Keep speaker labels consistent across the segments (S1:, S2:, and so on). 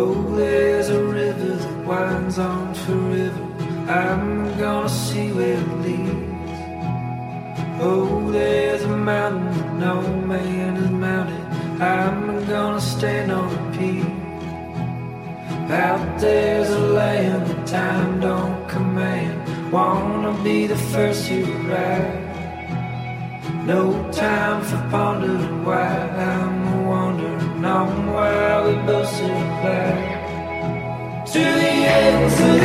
S1: Oh, there's a river that winds on forever. I'm gonna see where it leads. Oh, there's a mountain that no man has mounted. I'm gonna stand on a peak. Out there's a land that time don't command. Wanna be the first to arrive. No time for pondering why I'm wandering on while we both. To the ends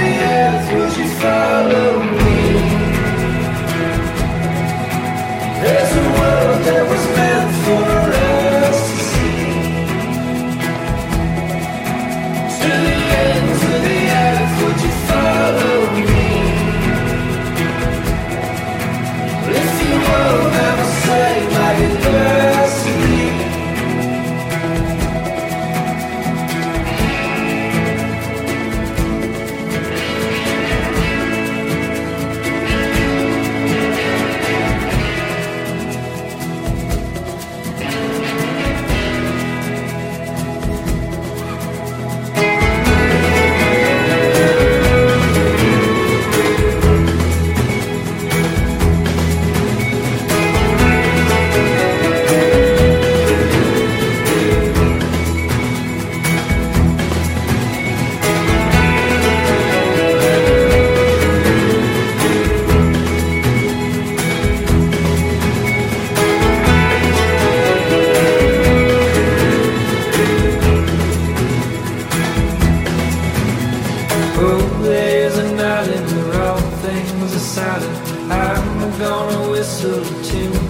S1: gonna whistle tune.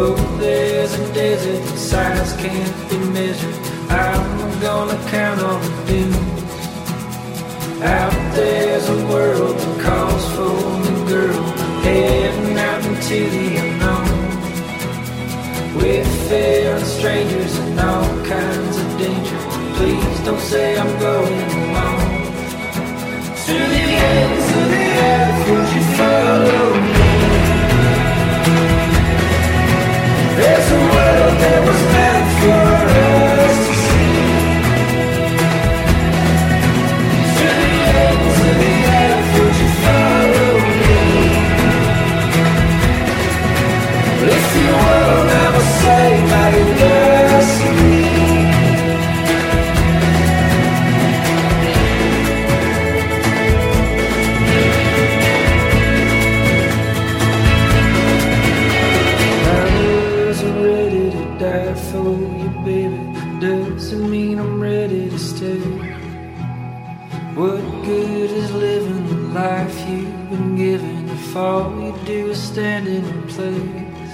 S1: Oh, there's a desert that size can't be measured. I'm gonna count on the dunes. Out there's a world that calls for the girl, heading out into the unknown. With fear and strangers and all kinds of danger. Please don't say I'm going What good is living the life you've been given if all you do is stand in place?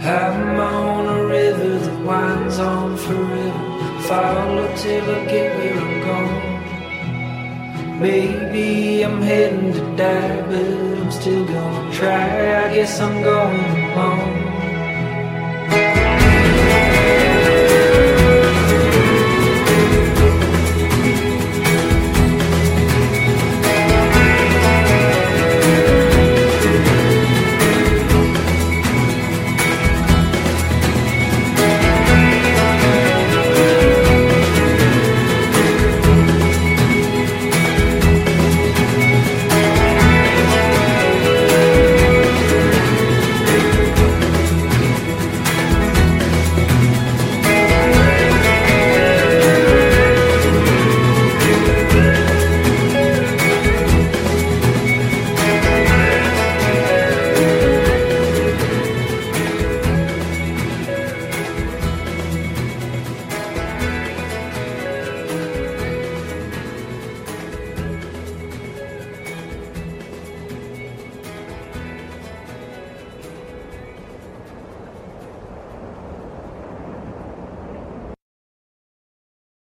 S1: I'm on a river that winds on forever. Follow till I get where I'm going. Maybe I'm heading to die, but I'm still gonna try. I guess I'm going home.